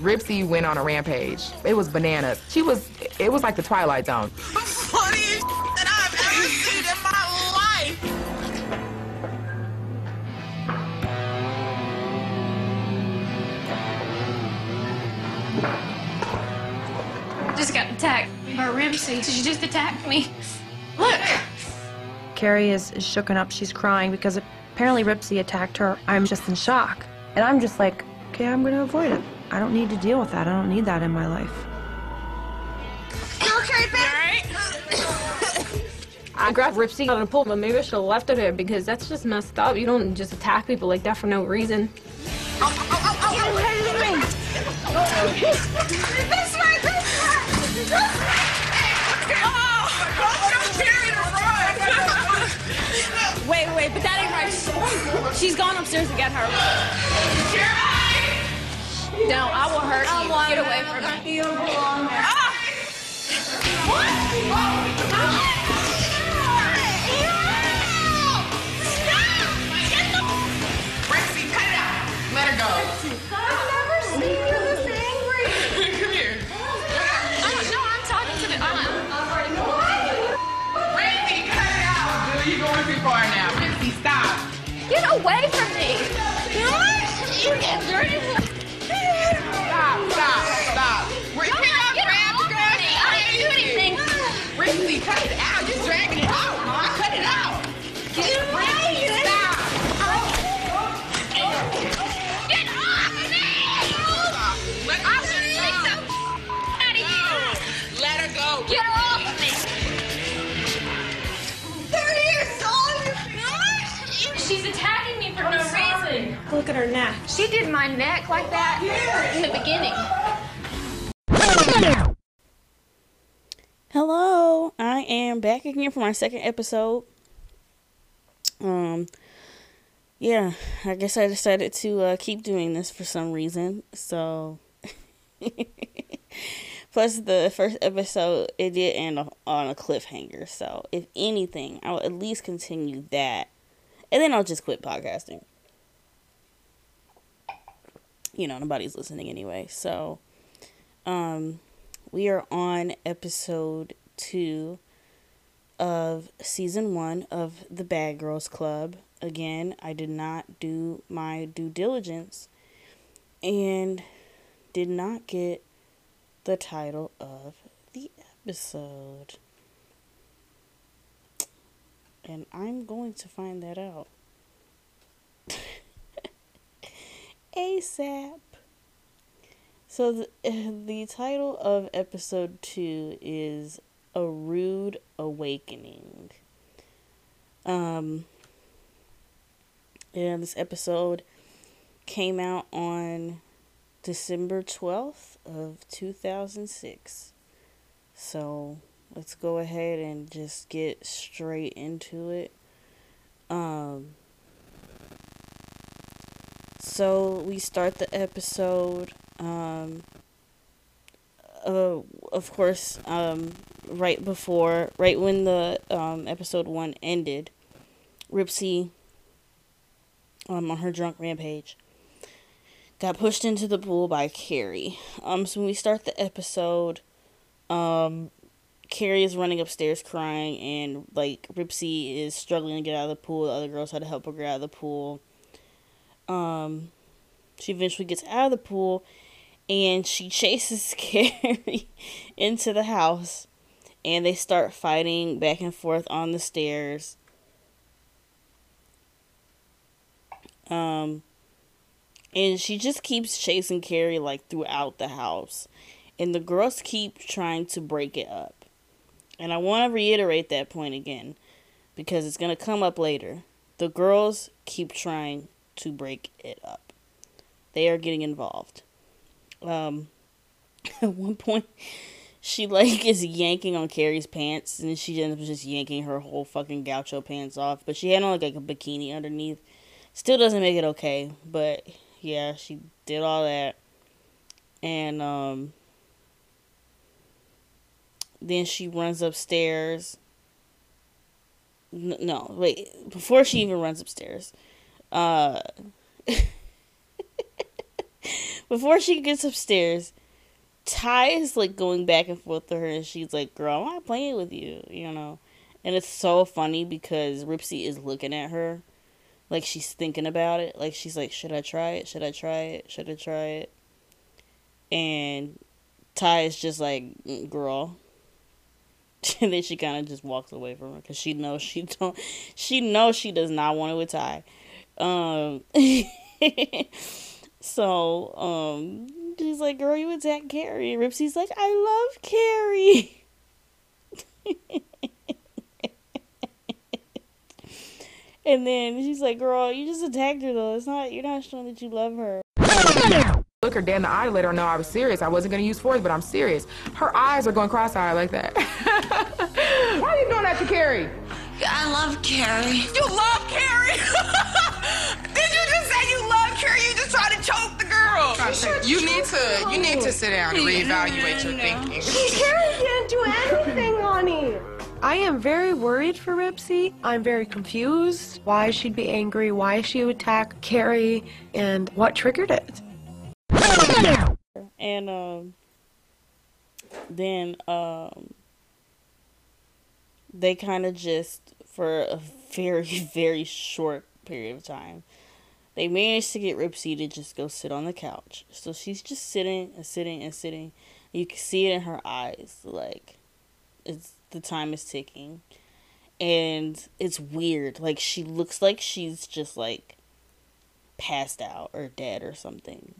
Ripsi went on a rampage. It was bananas. She was, it was like the Twilight Zone. The funniest that I've ever seen in my life. Just got attacked by Ramsey. She just attacked me. Look. Kerry is, is shooken up. She's crying because apparently Ripsi attacked her. I'm just in shock. And I'm just like, okay, I'm going to avoid it. I don't need to deal with that. I don't need that in my life. I grabbed Ripsi out of the pool, but maybe I should have left it there because that's just messed up. You don't just attack people like that for no reason. Wait, wait, but that ain't right. She's gone upstairs to get her. No, I will hurt you. Get away from me. You don't belong there. Rexy, cut it out. Let her go. I've never seen you this angry. Come here. no, I'm talking to the. Rexy, cut it out. Dude, you're going too far now. Rexy, stop. Get away from me. You get dirty. She's attacking me for no reason. Look at her neck. She did my neck like that in the beginning. Hello, I am back again for my second episode. Um, yeah, I guess I decided to uh, keep doing this for some reason. So, plus the first episode, it did end on a cliffhanger. So, if anything, I will at least continue that, and then I'll just quit podcasting. You know, nobody's listening anyway. So, um, we are on episode two of season one of the Bad Girls Club. Again, I did not do my due diligence and did not get the title of the episode. And I'm going to find that out. ASAP. So the, the title of episode 2 is A Rude Awakening. Um yeah, this episode came out on December 12th of 2006. So, let's go ahead and just get straight into it. Um so we start the episode um uh, of course um right before right when the um episode 1 ended Ripsi um on her drunk rampage got pushed into the pool by Kerry. Um so when we start the episode um Kerry is running upstairs crying and like Ripsi is struggling to get out of the pool. The other girls had to help her get out of the pool. Um she eventually gets out of the pool and she chases Kerry into the house and they start fighting back and forth on the stairs. Um and she just keeps chasing Kerry like throughout the house. And the girls keep trying to break it up. And I want to reiterate that point again because it's going to come up later. The girls keep trying to break it up. They are getting involved. Um at one point she like is yanking on Kerry's pants and she ends up just yanking her whole fucking gaucho pants off, but she had on like a bikini underneath. Still doesn't make it okay, but yeah, she did all that. And um then she runs upstairs. No, wait, before she even runs upstairs. Uh before she gets upstairs, Ty is like going back and forth to her, and she's like, "Girl, I'm not playing with you," you know. And it's so funny because Ripsi is looking at her, like she's thinking about it. Like she's like, "Should I try it? Should I try it? Should I try it?" And Ty is just like, "Mm, "Girl." And then she kind of just walks away from her because she knows she don't. She knows she does not want to Ty. Um. so um, she's like, "Girl, you attack Kerry." And Ripsi's like, "I love Kerry." and then she's like, "Girl, you just attacked her though. It's not. You're not showing that you love her." Look her dead in the eye to let her know I was serious. I wasn't gonna use force, but I'm serious. Her eyes are going cross-eyed like that. Why are you doing that to Kerry? I love Kerry. You love Kerry? Did you just say you love Kerry? You just tried to choke the girl. You need to you need to sit down and reevaluate your thinking. Kerry can't do anything, honey. I am very worried for Ripsi. I'm very confused why she'd be angry, why she would attack Kerry, and what triggered it. And um, then um, they kind of just for a very very short period of time, they managed to get Ripsi to just go sit on the couch. So she's just sitting and sitting and sitting. You can see it in her eyes, like it's the time is ticking, and it's weird. Like she looks like she's just like passed out or dead or something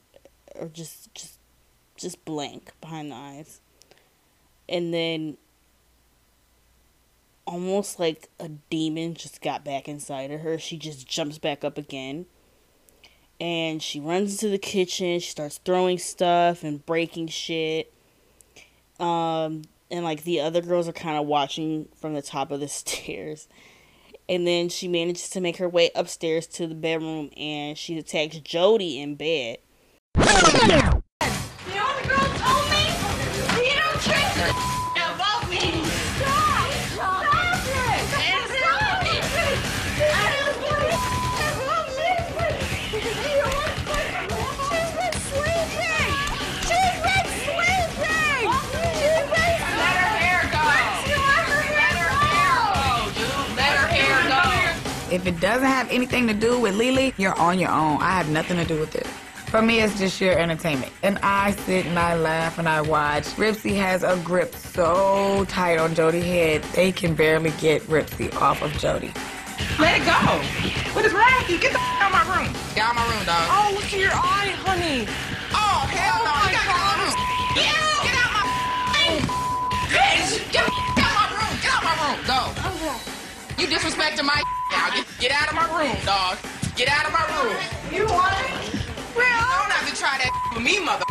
or just just just blank behind the eyes. And then almost like a demon just got back inside of her. She just jumps back up again. And she runs into the kitchen, she starts throwing stuff and breaking shit. Um and like the other girls are kind of watching from the top of the stairs. And then she manages to make her way upstairs to the bedroom and she attacks Jody in bed. If it doesn't have anything to do with Lily, you're on your own. I have nothing to do with it. For me, it's just sheer entertainment. And I sit and I laugh and I watch. Ripsi has a grip so tight on Jody's head, they can barely get Ripsi off of Jody. Let it go. What is wrong with you? Get the f- out of my room. Get out of my room, dog. Oh, look at your eye, honey. Oh, hell no. You gotta get out of my room. Get, get out my f- bitch. Get the f- out my room. Get out my room. Go. You disrespecting my now. Get, get out of my room, dog. Get out of my room. You want it? Well, don't have to try that with me, mother.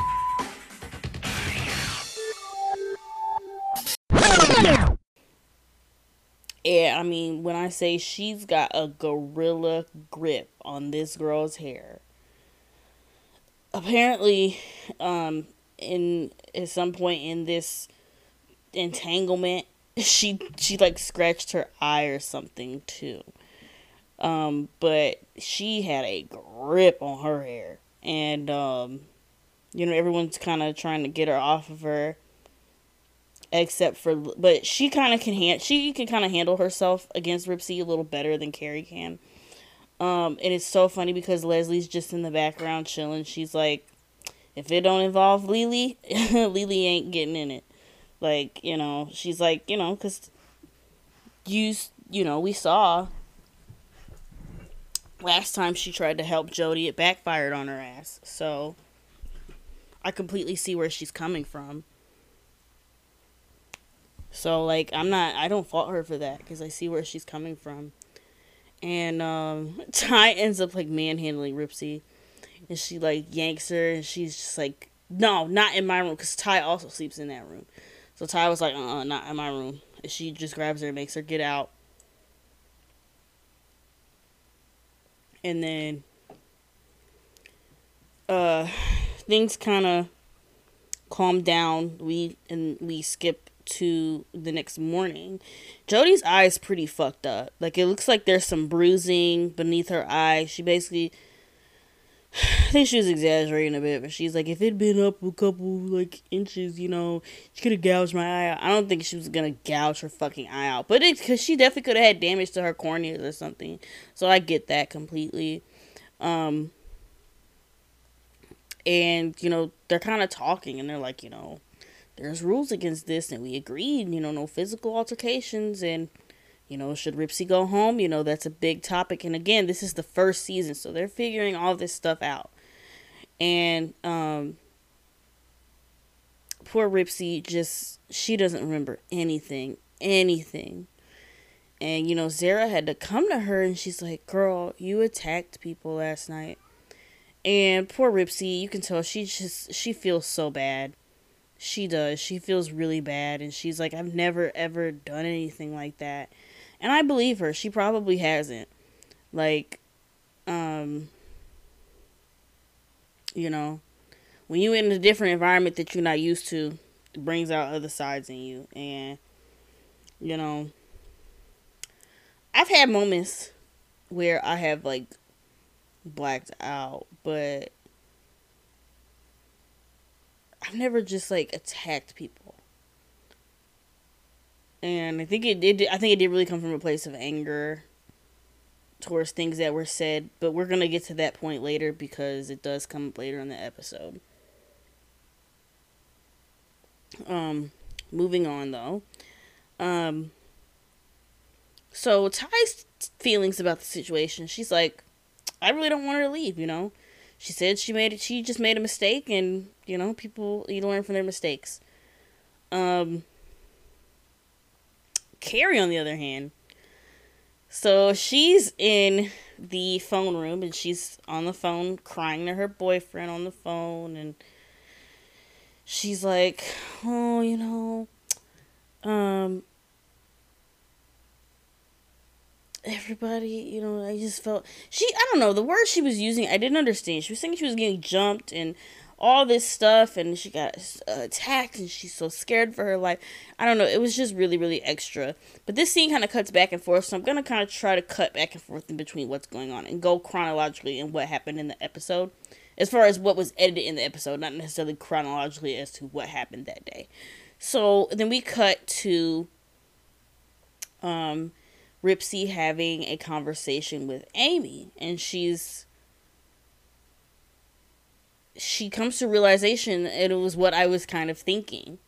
Yeah, I mean, when I say she's got a gorilla grip on this girl's hair. Apparently, um, in at some point in this entanglement, she she like scratched her eye or something too. Um, but she had a grip on her hair, and um, you know everyone's kind of trying to get her off of her except for but she kind of can hand she can kind of handle herself against Ripsi a little better than Kerry can. Um, and it's so funny because Leslie's just in the background chilling. She's like, if it don't involve Lily, Lily ain't getting in it. Like you know, she's like you know, cause you you know we saw last time she tried to help Jody, it backfired on her ass. So I completely see where she's coming from. So like I'm not I don't fault her for that because I see where she's coming from. And um Ty ends up like manhandling Ripsi and she like yanks her and she's just like no, not in my room cuz Ty also sleeps in that room. So Ty was like uh-uh, not in my room. And she just grabs her and makes her get out. And then uh things kind of calm down. We and we skip to the next morning. Jody's eye's pretty fucked up. Like it looks like there's some bruising beneath her eye. She basically I think she was exaggerating a bit, but she's like, if it'd been up a couple like inches, you know, she could have gouged my eye out. I don't think she was gonna gouge her fucking eye out, but it's because she definitely could have had damage to her corneas or something. So I get that completely. Um, and you know they're kind of talking, and they're like, you know, there's rules against this, and we agreed, you know, no physical altercations, and you know, should Ripsi go home? You know, that's a big topic. And again, this is the first season, so they're figuring all this stuff out. And um poor Ripsi just she doesn't remember anything, anything. And you know, Zara had to come to her and she's like, "Girl, you attacked people last night." And poor Ripsi, you can tell she just she feels so bad. She does. She feels really bad and she's like, "I've never ever done anything like that." And I believe her. She probably hasn't. Like, um, you know, when you're in a different environment that you're not used to, it brings out other sides in you. And, you know, I've had moments where I have, like, blacked out, but I've never just, like, attacked people and I think it did. I think it did really come from a place of anger towards things that were said. But we're gonna get to that point later because it does come up later in the episode. Um, moving on though. Um. So Ty's feelings about the situation. She's like, I really don't want her to leave. You know, she said she made it. She just made a mistake, and you know, people you learn from their mistakes. Um Kerry, on the other hand, so she's in the phone room and she's on the phone crying to her boyfriend on the phone and she's like, "Oh, you know, um everybody, you know, I just felt she I don't know, the words she was using, I didn't understand. She was saying she was getting jumped and all this stuff and she got uh, attacked and she's so scared for her life. I don't know. It was just really, really extra. But this scene kind of cuts back and forth. So I'm going to kind of try to cut back and forth in between what's going on and go chronologically in what happened in the episode. As far as what was edited in the episode, not necessarily chronologically as to what happened that day. So then we cut to um, Ripsi having a conversation with Amy. And she's she comes to realization it was what I was kind of thinking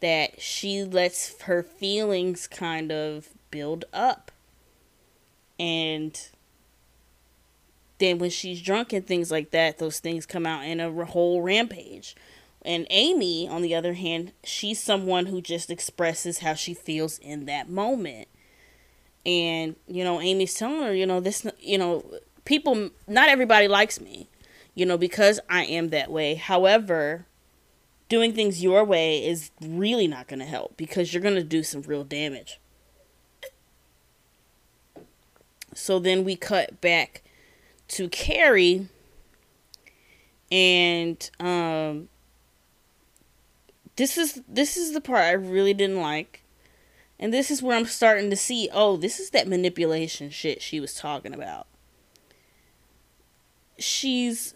that she lets her feelings kind of build up. And then when she's drunk and things like that those things come out in a whole rampage. And Amy on the other hand she's someone who just expresses how she feels in that moment. And you know Amy's telling her you know this you know people not everybody likes me you know, because I am that way. However, doing things your way is really not going to help because you're going to do some real damage. So then we cut back to Kerry and um this is this is the part I really didn't like. And this is where I'm starting to see, oh, this is that manipulation shit she was talking about. She's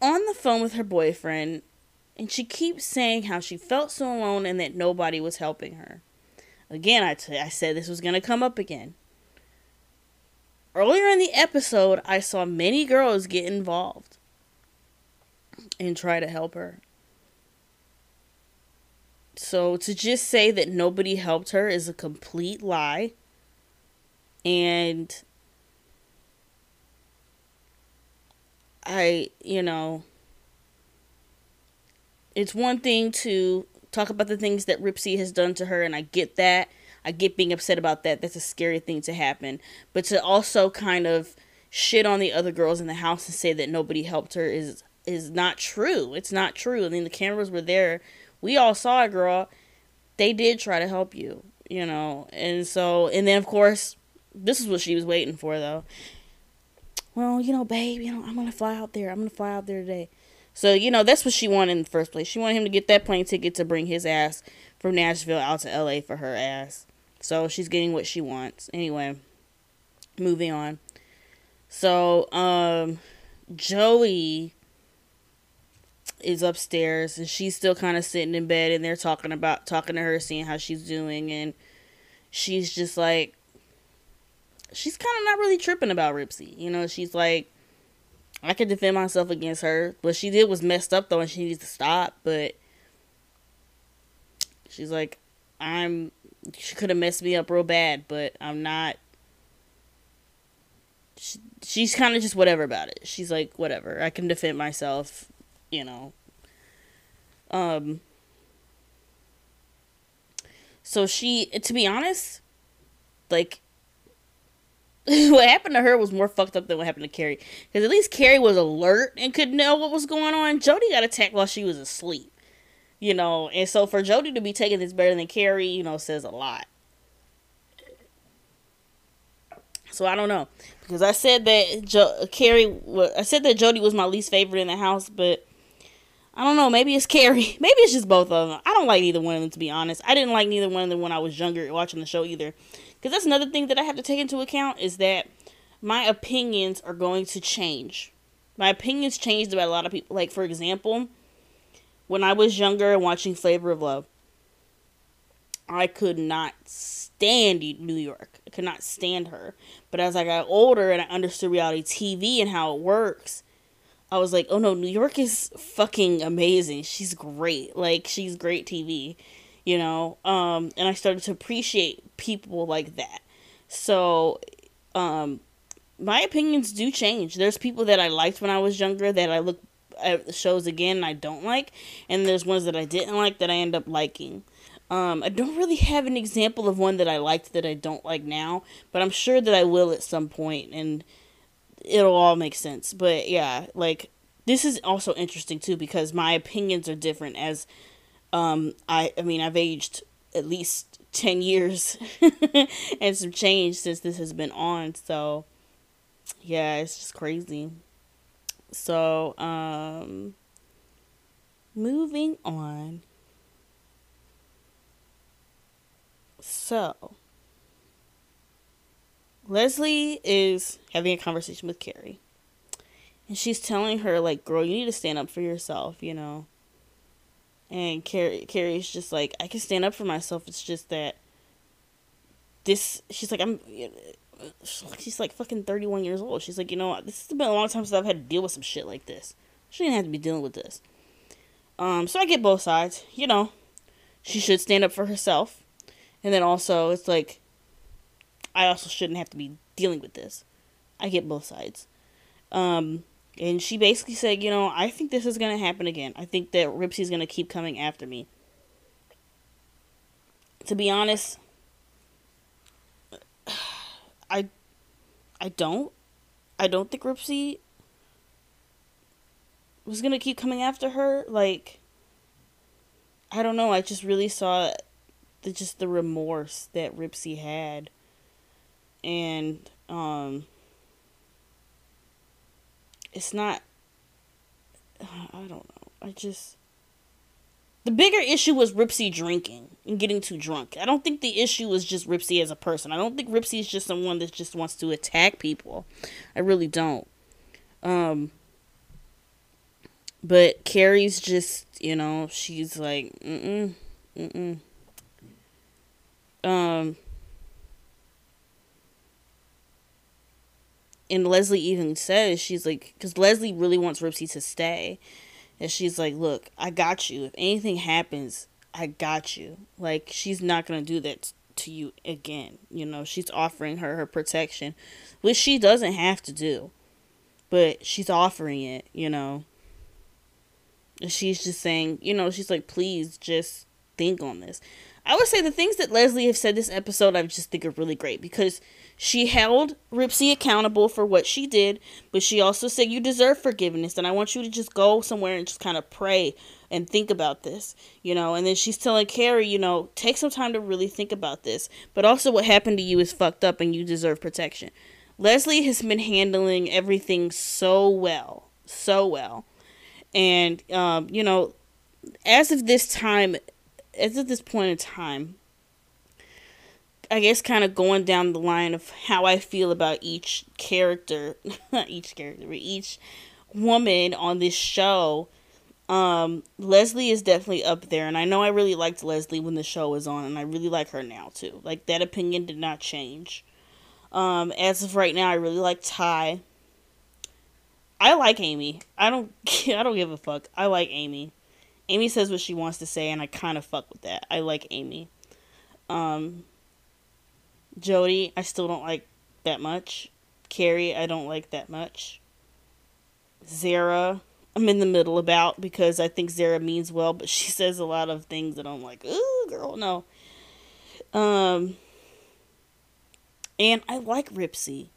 on the phone with her boyfriend and she keeps saying how she felt so alone and that nobody was helping her. Again, I, t- I said this was going to come up again. Earlier in the episode, I saw many girls get involved and try to help her. So to just say that nobody helped her is a complete lie. And I, you know, it's one thing to talk about the things that Ripsi has done to her, and I get that. I get being upset about that. That's a scary thing to happen. But to also kind of shit on the other girls in the house and say that nobody helped her is is not true. It's not true. I mean, the cameras were there. We all saw it, girl. They did try to help you, you know. And so, and then of course, this is what she was waiting for, though well, you know, babe, you know, I'm gonna fly out there. I'm gonna fly out there today. So, you know, that's what she wanted in the first place. She wanted him to get that plane ticket to bring his ass from Nashville out to LA for her ass. So she's getting what she wants. Anyway, moving on. So, um, Joey is upstairs and she's still kind of sitting in bed and they're talking about talking to her seeing how she's doing and she's just like she's kind of not really tripping about Ripsi. You know, she's like I could defend myself against her. What she did was messed up though and she needs to stop, but she's like I'm she could have messed me up real bad, but I'm not she, she's kind of just whatever about it. She's like whatever. I can defend myself you know. Um so she to be honest, like what happened to her was more fucked up than what happened to Kerry. Because at least Kerry was alert and could know what was going on. Jody got attacked while she was asleep. You know, and so for Jody to be taking this better than Kerry, you know, says a lot. So I don't know because I said that jo- Kerry, I said that Jody was my least favorite in the house, but I don't know. Maybe it's Kerry. Maybe it's just both of them. I don't like either one of them, to be honest. I didn't like neither one of them when I was younger watching the show either. Because that's another thing that I have to take into account is that my opinions are going to change. My opinions changed about a lot of people. Like, for example, when I was younger and watching Flavor of Love, I could not stand New York. I could not stand her. But as I got older and I understood reality TV and how it works, I was like, oh no, New York is fucking amazing. She's great. Like she's great TV, you know. Um, and I started to appreciate people like that. So, um, my opinions do change. There's people that I liked when I was younger that I look at shows again and I don't like, and there's ones that I didn't like that I end up liking. Um, I don't really have an example of one that I liked that I don't like now, but I'm sure that I will at some point, and it'll all make sense. But yeah, like this is also interesting too because my opinions are different as um I I mean I've aged at least 10 years and some change since this has been on. So yeah, it's just crazy. So um moving on. So Leslie is having a conversation with Kerry. And she's telling her, like, girl, you need to stand up for yourself, you know. And Kerry Kerry's just like, I can stand up for myself. It's just that this she's like, I'm she's like fucking thirty one years old. She's like, you know, this has been a long time since I've had to deal with some shit like this. She didn't have to be dealing with this. Um, so I get both sides, you know. She should stand up for herself. And then also it's like I also shouldn't have to be dealing with this. I get both sides. Um, and she basically said, you know, I think this is going to happen again. I think that Ripsi's going to keep coming after me. To be honest, I I don't. I don't think Ripsi was going to keep coming after her like I don't know, I just really saw the just the remorse that Ripsi had and um it's not I don't know. I just the bigger issue was Ripsi drinking and getting too drunk. I don't think the issue was just Ripsi as a person. I don't think Ripsi is just someone that just wants to attack people. I really don't. Um but Kerry's just, you know, she's like, mm mm, mm mm. Um and Leslie even says she's like because Leslie really wants Ripsi to stay, and she's like, "Look, I got you. If anything happens, I got you. Like she's not gonna do that to you again. You know, she's offering her her protection, which she doesn't have to do, but she's offering it. You know, and she's just saying, you know, she's like, please just think on this. I would say the things that Leslie have said this episode, I just think are really great because she held Ripsi accountable for what she did, but she also said, You deserve forgiveness, and I want you to just go somewhere and just kind of pray and think about this, you know. And then she's telling Kerry, you know, take some time to really think about this, but also what happened to you is fucked up and you deserve protection. Leslie has been handling everything so well, so well. And, um, you know, as of this time, as of this point in time, I guess kind of going down the line of how I feel about each character, not each character, but each woman on this show. Um, Leslie is definitely up there, and I know I really liked Leslie when the show was on, and I really like her now too. Like that opinion did not change. Um, as of right now, I really like Ty. I like Amy. I don't. I don't give a fuck. I like Amy. Amy says what she wants to say, and I kind of fuck with that. I like Amy. Um, Jody, I still don't like that much. Kerry, I don't like that much. Zara, I'm in the middle about because I think Zara means well, but she says a lot of things that I'm like, ooh, girl, no. Um, and I like Ripsi.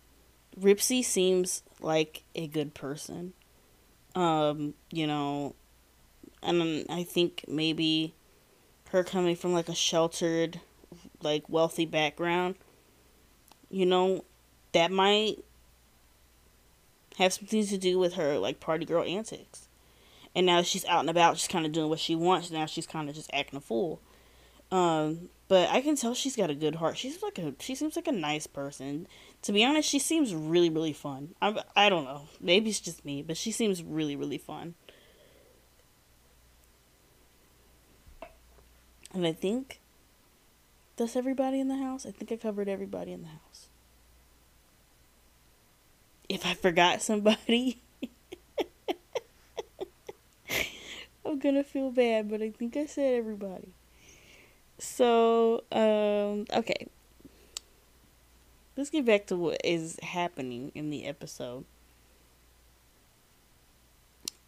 Ripsi seems like a good person. Um, you know, and I think maybe her coming from like a sheltered, like wealthy background, you know, that might have something to do with her like party girl antics. And now she's out and about, just kind of doing what she wants. Now she's kind of just acting a fool. Um, but I can tell she's got a good heart. She's like a she seems like a nice person. To be honest, she seems really really fun. I I don't know. Maybe it's just me, but she seems really really fun. And I think that's everybody in the house. I think I covered everybody in the house. If I forgot somebody, I'm gonna feel bad, but I think I said everybody. So, um, okay. Let's get back to what is happening in the episode.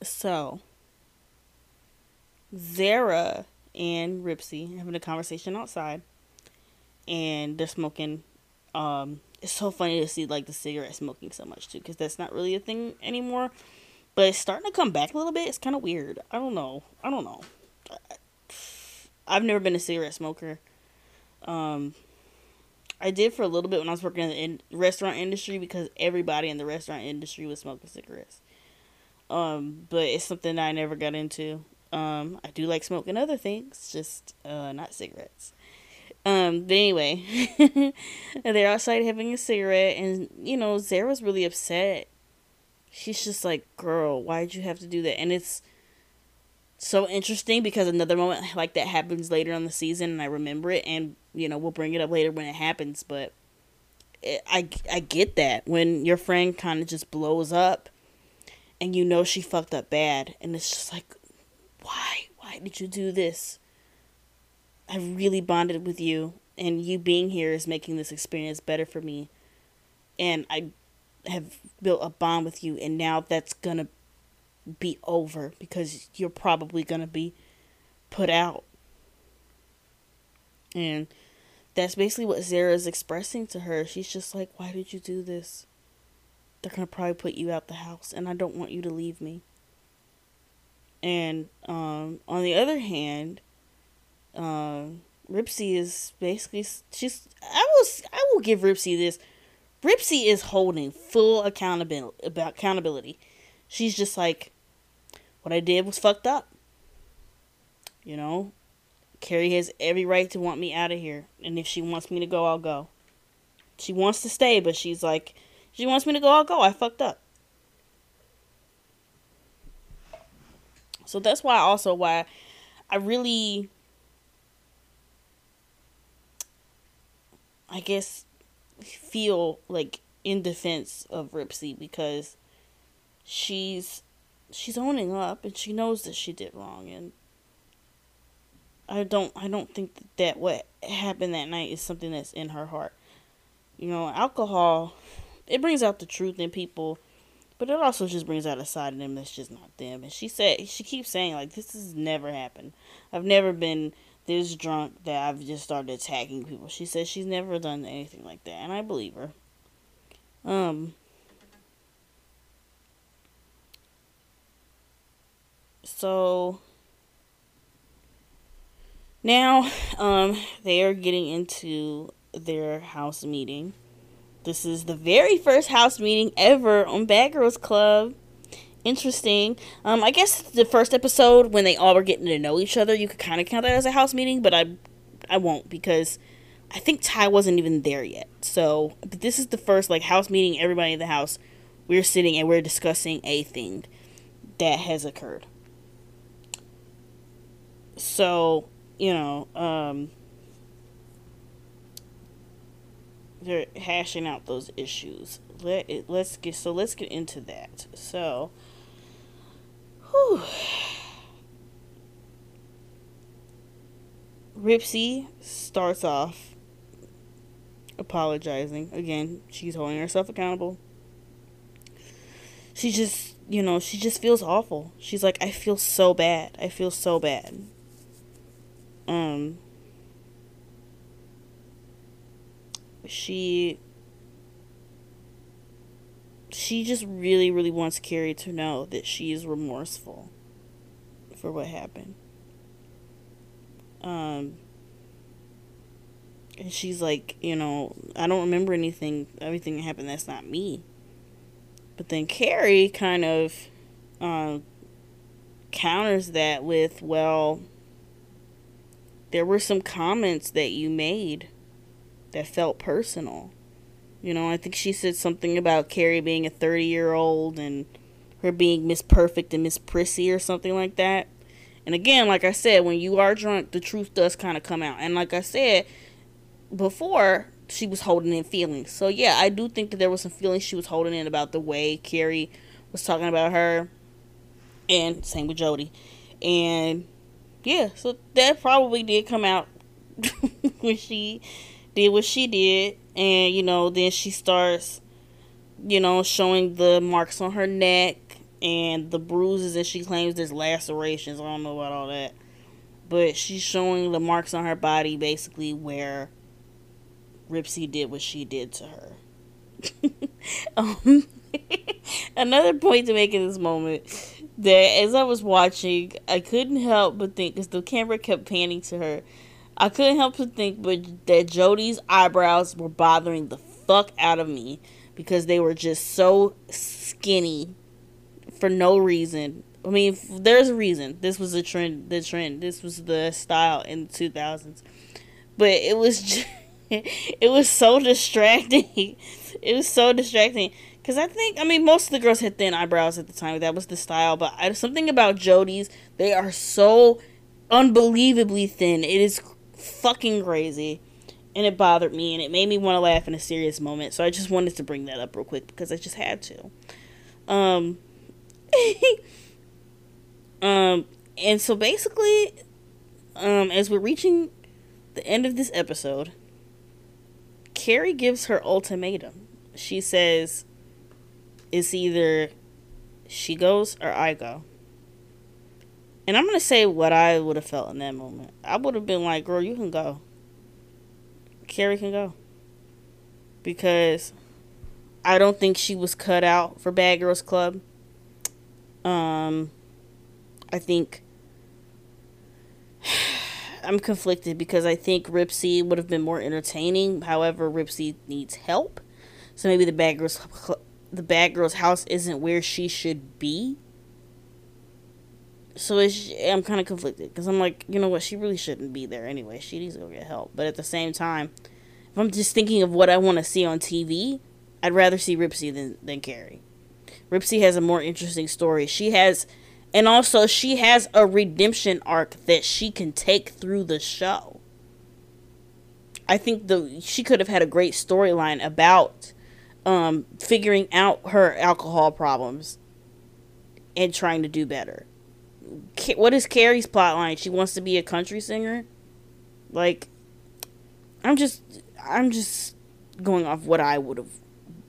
So, Zara and Ripsi having a conversation outside, and they're smoking. Um, it's so funny to see like the cigarette smoking so much too, because that's not really a thing anymore. But it's starting to come back a little bit. It's kind of weird. I don't know. I don't know. I've never been a cigarette smoker. Um, I did for a little bit when I was working in the restaurant industry because everybody in the restaurant industry was smoking cigarettes. Um, but it's something I never got into. Um, I do like smoking other things, just uh, not cigarettes. Um, but anyway, they're outside having a cigarette, and you know, Zara's really upset. She's just like, "Girl, why'd you have to do that?" And it's so interesting because another moment like that happens later on the season and I remember it and you know we'll bring it up later when it happens but it, I I get that when your friend kind of just blows up and you know she fucked up bad and it's just like why why did you do this I really bonded with you and you being here is making this experience better for me and I have built a bond with you and now that's to be over because you're probably to be put out. And that's basically what Zara is expressing to her. She's just like, Why did you do this? They're to probably put you out the house, and I don't want you to leave me. And um, on the other hand, um, Ripsi is basically she's I will I will give Ripsi this. Ripsi is holding full accountability about accountability. She's just like, what I did was fucked up. You know, Kerry has every right to want me out of here. And if she wants me to go, I'll go. She wants to stay, but she's like, she wants me to go, I'll go. I fucked up. So that's why also why I really I guess feel like in defense of Ripsi because she's she's owning up and she knows that she did wrong and I don't I don't think that, that what happened that night is something that's in her heart. You know, alcohol it brings out the truth in people, but it also just brings out a side of them that's just not them. And she said she keeps saying like this has never happened. I've never been this drunk that I've just started attacking people. She says she's never done anything like that, and I believe her. Um so now um they are getting into their house meeting. This is the very first house meeting ever on Bad Girls Club. Interesting. Um, I guess the first episode when they all were getting to know each other, you could kind of count that as a house meeting, but I, I won't because I think Ty wasn't even there yet. So, this is the first like house meeting. Everybody in the house we're sitting and we're discussing a thing that has occurred. So, you know, um, they're hashing out those issues. Let it, let's get so let's get into that. So, whew. Ripsi starts off apologizing. Again, she's holding herself accountable. She just, you know, she just feels awful. She's like, I feel so bad. I feel so bad. Um, she she just really really wants Kerry to know that she is remorseful for what happened. Um and she's like, you know, I don't remember anything everything that happened that's not me. But then Kerry kind of um counters that with, well, there were some comments that you made that felt personal. You know, I think she said something about Kerry being a 30 year old and her being Miss Perfect and Miss Prissy or something like that. And again, like I said, when you are drunk, the truth does kind of come out. And like I said before, she was holding in feelings. So yeah, I do think that there was some feelings she was holding in about the way Kerry was talking about her. And same with Jody. And yeah, so that probably did come out when she did what she did, and you know, then she starts, you know, showing the marks on her neck and the bruises, and she claims there's lacerations. I don't know about all that, but she's showing the marks on her body, basically where Ripsi did what she did to her. um, another point to make in this moment that as I was watching, I couldn't help but think because the camera kept panning to her I couldn't help but think but that Jody's eyebrows were bothering the fuck out of me because they were just so skinny for no reason. I mean, there's a reason. This was a trend. The trend. This was the style in the 2000s. But it was just, it was so distracting. It was so distracting because I think I mean most of the girls had thin eyebrows at the time. That was the style. But I, something about Jody's, they are so unbelievably thin. It is fucking crazy. And it bothered me and it made me want to laugh in a serious moment. So I just wanted to bring that up real quick because I just had to. Um Um and so basically um as we're reaching the end of this episode, Kerry gives her ultimatum. She says it's either she goes or I go. And I'm going to say what I would have felt in that moment. I would have been like, girl, you can go. Kerry can go. Because I don't think she was cut out for Bad Girls Club. Um, I think I'm conflicted because I think Ripsi would have been more entertaining. However, Ripsi needs help, so maybe the Bad Girls the Bad Girls house isn't where she should be so I'm kind of conflicted because I'm like, you know what? She really shouldn't be there anyway. She needs to go get help. But at the same time, if I'm just thinking of what I want to see on TV, I'd rather see Ripsi than than Kerry. Ripsi has a more interesting story. She has, and also she has a redemption arc that she can take through the show. I think the she could have had a great storyline about um, figuring out her alcohol problems and trying to do better what is Kerry's plot line? She wants to be a country singer. Like, I'm just, I'm just going off what I would have,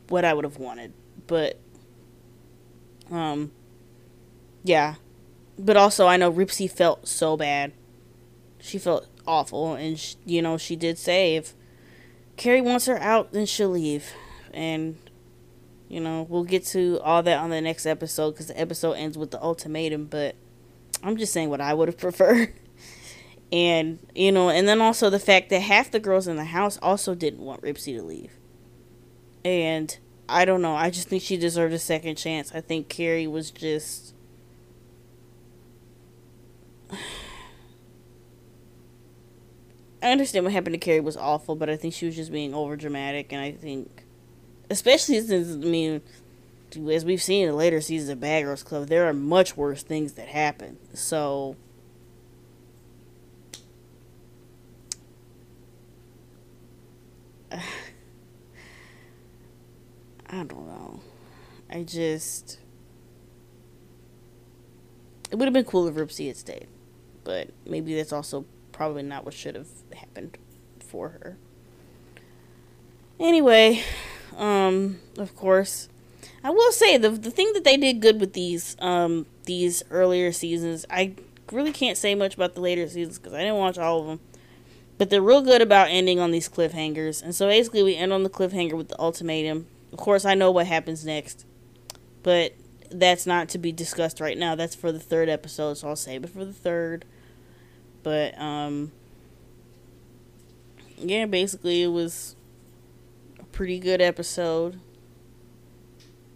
what I would have wanted. But, um, yeah. But also, I know Ripsi felt so bad. She felt awful, and she, you know she did if Kerry wants her out, then she'll leave, and you know we'll get to all that on the next episode because the episode ends with the ultimatum. But I'm just saying what I would have preferred. And, you know, and then also the fact that half the girls in the house also didn't want Ripsi to leave. And I don't know. I just think she deserved a second chance. I think Kerry was just. I understand what happened to Kerry was awful, but I think she was just being over dramatic, and I think, especially since I mean, as we've seen in later seasons of Bad Girls Club, there are much worse things that happen. So I don't know. I just it would have been cool if Ripsi had stayed, but maybe that's also probably not what should have happened for her. Anyway, um, of course, I will say the the thing that they did good with these um these earlier seasons, I really can't say much about the later seasons because I didn't watch all of them. But they're real good about ending on these cliffhangers. And so basically, we end on the cliffhanger with the ultimatum. Of course, I know what happens next. But that's not to be discussed right now. That's for the third episode, so I'll save it for the third. But, um. Yeah, basically, it was a pretty good episode.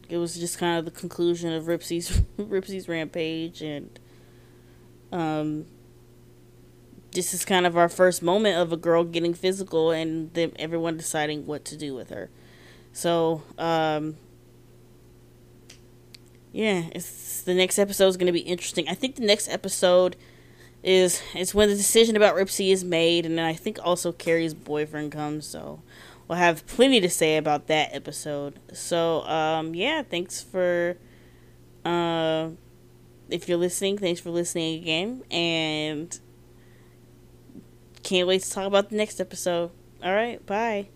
It was just kind of the conclusion of Ripsi's Ripsi's rampage and um this is kind of our first moment of a girl getting physical and them, everyone deciding what to do with her. So, um, yeah, it's the next episode is going to be interesting. I think the next episode is is when the decision about Ripsi is made, and then I think also Kerry's boyfriend comes. So we'll have plenty to say about that episode. So, um, yeah, thanks for uh, if you're listening, thanks for listening again, and can't wait to talk about the next episode. All right, bye.